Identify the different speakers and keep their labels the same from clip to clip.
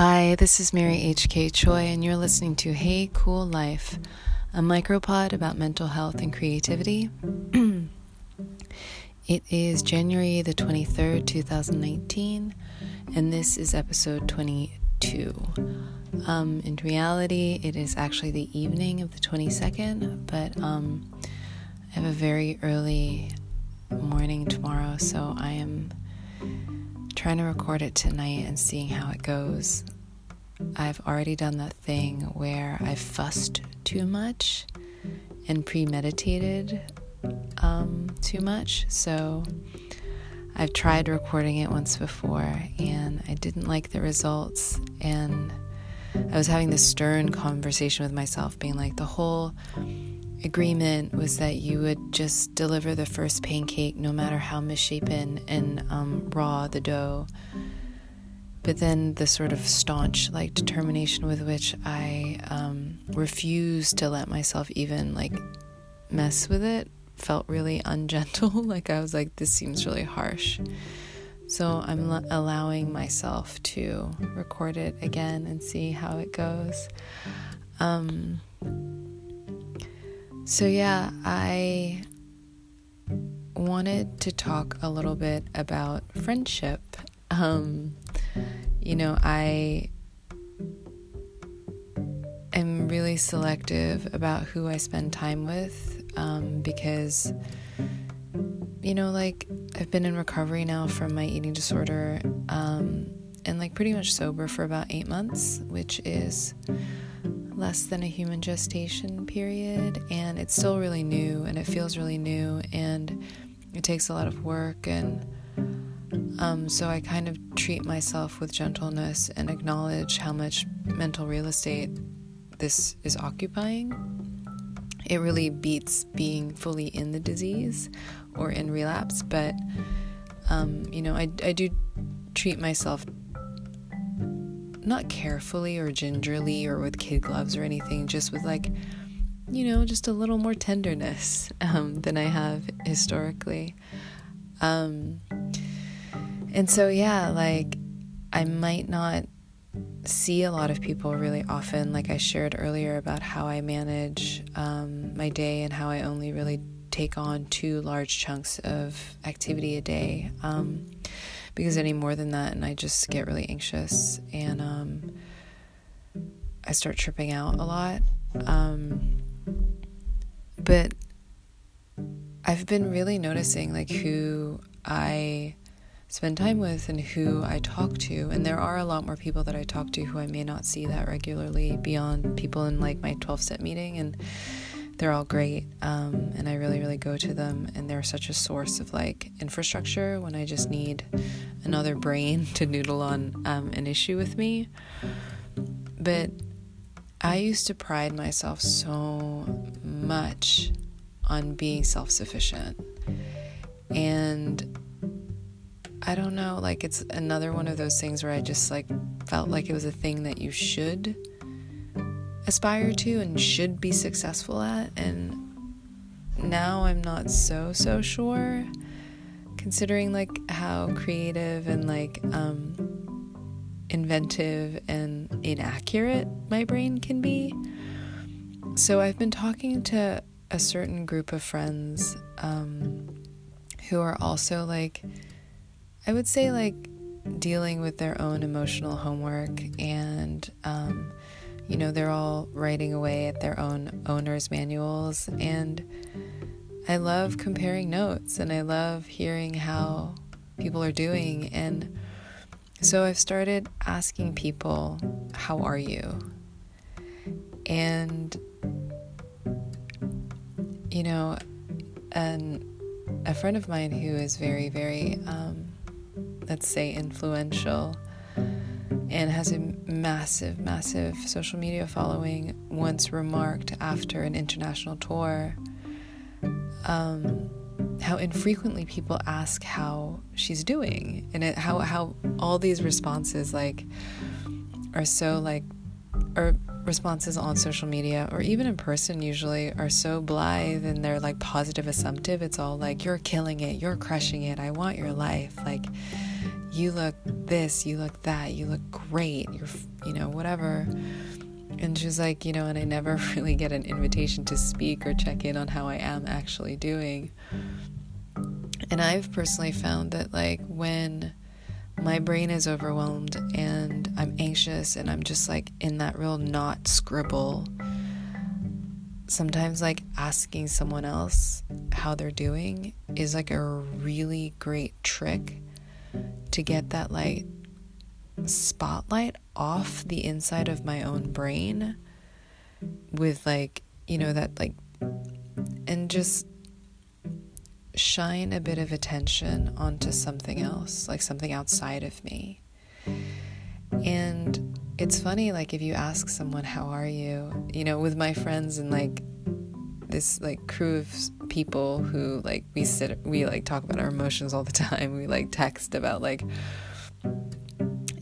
Speaker 1: Hi, this is Mary H.K. Choi, and you're listening to Hey Cool Life, a micropod about mental health and creativity. it is January the 23rd, 2019, and this is episode 22. Um, in reality, it is actually the evening of the 22nd, but um, I have a very early morning tomorrow, so I am trying to record it tonight and seeing how it goes. I've already done that thing where I fussed too much and premeditated um, too much. So I've tried recording it once before and I didn't like the results. And I was having this stern conversation with myself, being like, the whole agreement was that you would just deliver the first pancake no matter how misshapen and um, raw the dough. But then the sort of staunch like determination with which I um, refused to let myself even like mess with it felt really ungentle. like I was like, this seems really harsh. So I'm l- allowing myself to record it again and see how it goes. Um, so, yeah, I wanted to talk a little bit about friendship. Um, you know, I am really selective about who I spend time with um, because, you know, like I've been in recovery now from my eating disorder um, and like pretty much sober for about eight months, which is less than a human gestation period, and it's still really new and it feels really new, and it takes a lot of work. And um, so I kind of treat myself with gentleness and acknowledge how much mental real estate this is occupying. It really beats being fully in the disease or in relapse, but um, you know, I, I do treat myself not carefully or gingerly or with kid gloves or anything, just with like, you know, just a little more tenderness um, than I have historically. Um, and so, yeah, like I might not see a lot of people really often, like I shared earlier about how I manage um, my day and how I only really take on two large chunks of activity a day. Um, because any more than that, and I just get really anxious and um, I start tripping out a lot. Um, but I've been really noticing like who I spend time with and who I talk to. And there are a lot more people that I talk to who I may not see that regularly beyond people in like my 12 step meeting. And they're all great. Um, and I really, really go to them. And they're such a source of like infrastructure when I just need another brain to noodle on um, an issue with me. But I used to pride myself so much on being self sufficient. And I don't know, like it's another one of those things where I just like felt like it was a thing that you should aspire to and should be successful at. And now I'm not so, so sure, considering like how creative and like um, inventive and inaccurate my brain can be. So I've been talking to a certain group of friends um, who are also like, I would say, like, dealing with their own emotional homework and um, you know, they're all writing away at their own owner's manuals. And I love comparing notes and I love hearing how people are doing. And so I've started asking people, How are you? And, you know, an, a friend of mine who is very, very, um, let's say, influential and has a massive, massive social media following, once remarked after an international tour um, how infrequently people ask how she's doing, and it, how how all these responses like are so like or responses on social media or even in person usually are so blithe and they're like positive assumptive. It's all like, you're killing it, you're crushing it, I want your life. Like, you look this, you look that, you look great, you're, you know, whatever. And she's like, you know, and I never really get an invitation to speak or check in on how I am actually doing. And I've personally found that, like, when my brain is overwhelmed and I'm anxious and I'm just like in that real knot scribble. Sometimes, like asking someone else how they're doing is like a really great trick to get that like spotlight off the inside of my own brain with like, you know, that like, and just shine a bit of attention onto something else, like something outside of me. And it's funny, like, if you ask someone, How are you? You know, with my friends and like this like crew of people who like we sit we like talk about our emotions all the time we like text about like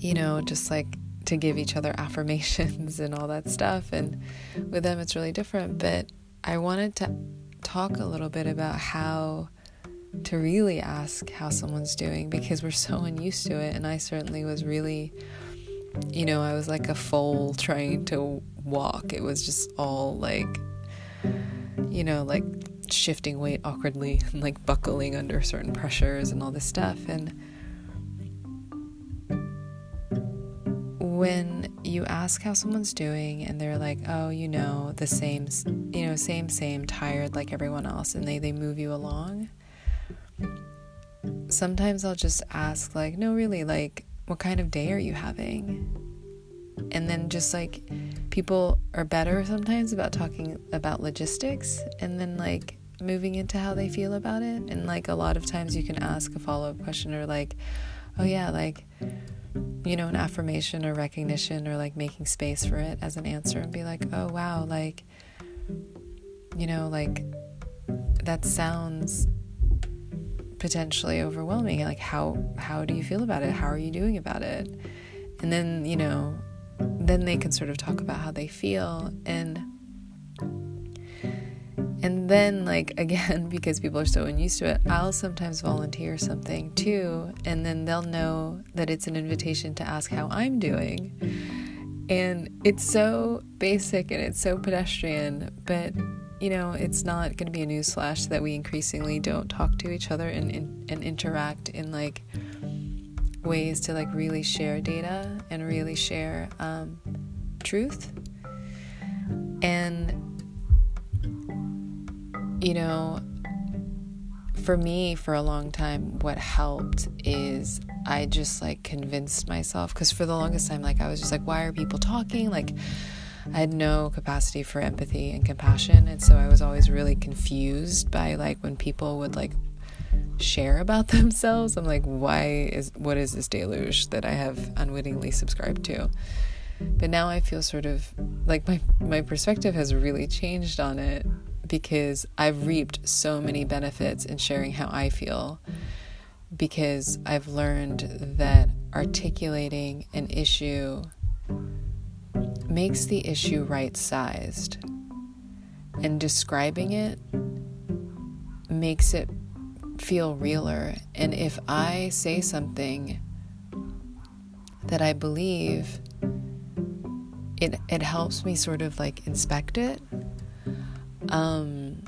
Speaker 1: you know just like to give each other affirmations and all that stuff and with them it's really different but i wanted to talk a little bit about how to really ask how someone's doing because we're so unused to it. And I certainly was really, you know, I was like a foal trying to walk. It was just all like, you know, like shifting weight awkwardly and like buckling under certain pressures and all this stuff. And when you ask how someone's doing and they're like, oh, you know, the same, you know, same, same, tired like everyone else, and they, they move you along sometimes I'll just ask, like, no, really, like, what kind of day are you having? And then just like people are better sometimes about talking about logistics and then like moving into how they feel about it. And like a lot of times you can ask a follow up question or like, oh, yeah, like, you know, an affirmation or recognition or like making space for it as an answer and be like, oh, wow, like, you know, like that sounds potentially overwhelming. Like how how do you feel about it? How are you doing about it? And then you know then they can sort of talk about how they feel and and then like again because people are so unused to it i'll sometimes volunteer something too and then they'll know that it's an invitation to ask how i'm doing. And it's so basic and it's so pedestrian but you know, it's not going to be a newsflash that we increasingly don't talk to each other and, and, and interact in like ways to like really share data and really share um, truth. And, you know, for me, for a long time, what helped is I just like convinced myself because for the longest time, like I was just like, why are people talking? Like, I had no capacity for empathy and compassion. And so I was always really confused by like when people would like share about themselves. I'm like, why is what is this deluge that I have unwittingly subscribed to? But now I feel sort of like my my perspective has really changed on it because I've reaped so many benefits in sharing how I feel because I've learned that articulating an issue makes the issue right sized, and describing it makes it feel realer. And if I say something that I believe, it it helps me sort of like inspect it. Um,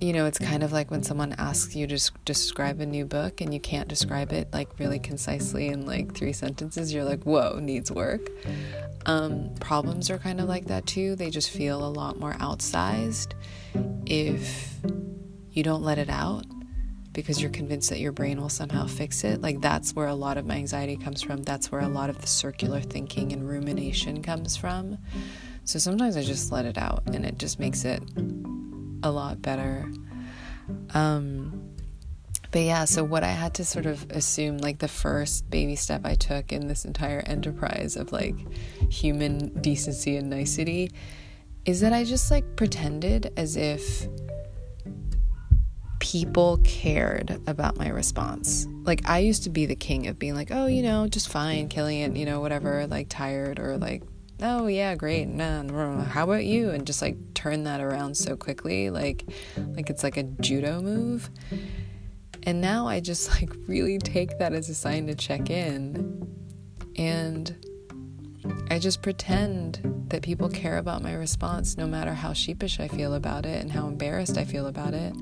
Speaker 1: you know, it's kind of like when someone asks you to describe a new book and you can't describe it like really concisely in like three sentences, you're like, whoa, needs work. Um, problems are kind of like that too. They just feel a lot more outsized if you don't let it out because you're convinced that your brain will somehow fix it. Like, that's where a lot of my anxiety comes from. That's where a lot of the circular thinking and rumination comes from. So sometimes I just let it out and it just makes it a lot better. Um, but yeah, so what I had to sort of assume, like the first baby step I took in this entire enterprise of like human decency and nicety, is that I just like pretended as if people cared about my response. Like I used to be the king of being like, "Oh, you know, just fine, killing it, you know, whatever, like tired or like, oh yeah, great. How about you?" and just like turn that around so quickly, like like it's like a judo move. And now I just like really take that as a sign to check in. And I just pretend that people care about my response no matter how sheepish I feel about it and how embarrassed I feel about it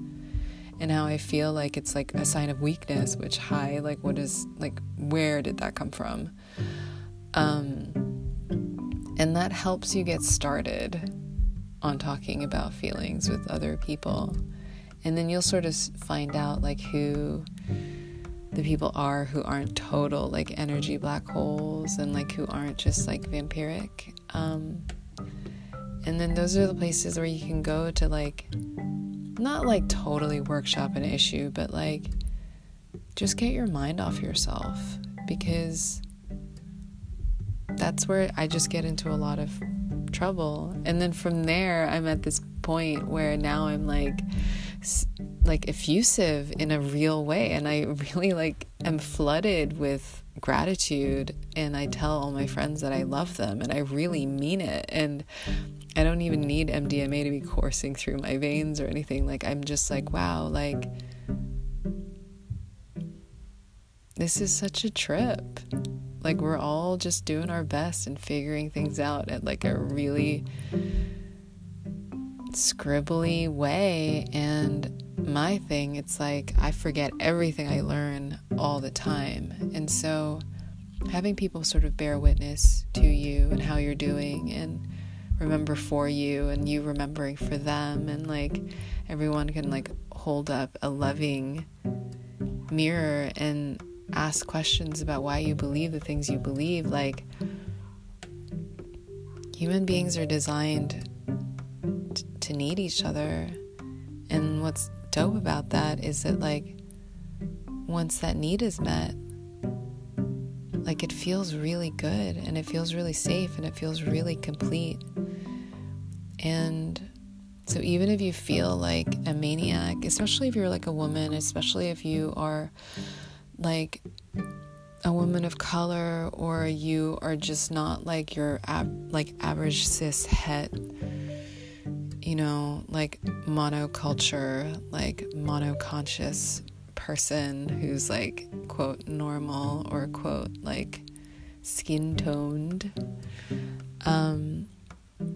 Speaker 1: and how I feel like it's like a sign of weakness, which hi, like what is like where did that come from? Um and that helps you get started on talking about feelings with other people. And then you'll sort of find out like who the people are who aren't total like energy black holes and like who aren't just like vampiric. Um and then those are the places where you can go to like not like totally workshop an issue, but like just get your mind off yourself because that's where I just get into a lot of trouble. And then from there, I'm at this point where now I'm like like effusive in a real way. And I really like am flooded with gratitude. And I tell all my friends that I love them and I really mean it. And I don't even need MDMA to be coursing through my veins or anything. Like, I'm just like, wow, like, this is such a trip. Like, we're all just doing our best and figuring things out at like a really scribbly way. And my thing, it's like I forget everything I learn all the time. And so, having people sort of bear witness to you and how you're doing and remember for you and you remembering for them. And like everyone can like hold up a loving mirror and ask questions about why you believe the things you believe. Like human beings are designed t- to need each other. And what's dope about that is that like once that need is met like it feels really good and it feels really safe and it feels really complete and so, even if you feel like a maniac, especially if you're like a woman, especially if you are like a woman of color or you are just not like your ab- like average cis het you know like monoculture like monoconscious person who's like quote normal or quote like skin toned um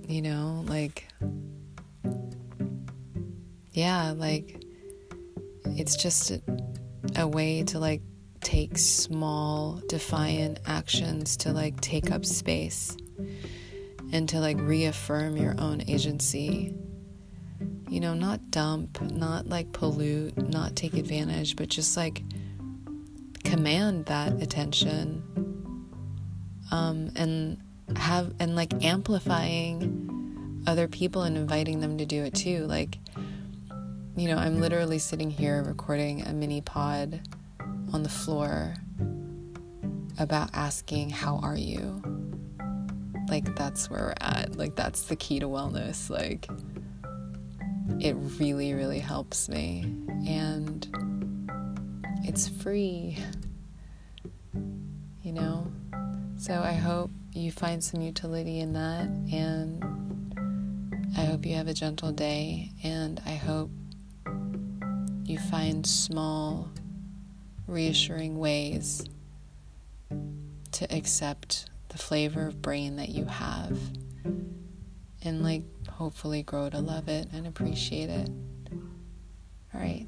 Speaker 1: you know, like, yeah, like, it's just a, a way to like take small, defiant actions to like take up space and to like reaffirm your own agency. You know, not dump, not like pollute, not take advantage, but just like command that attention. Um, and have and like amplifying other people and inviting them to do it too. Like, you know, I'm literally sitting here recording a mini pod on the floor about asking, How are you? Like, that's where we're at. Like, that's the key to wellness. Like, it really, really helps me. And it's free, you know? So I hope you find some utility in that. And I hope you have a gentle day. And I hope you find small, reassuring ways to accept the flavor of brain that you have and like hopefully grow to love it and appreciate it. All right.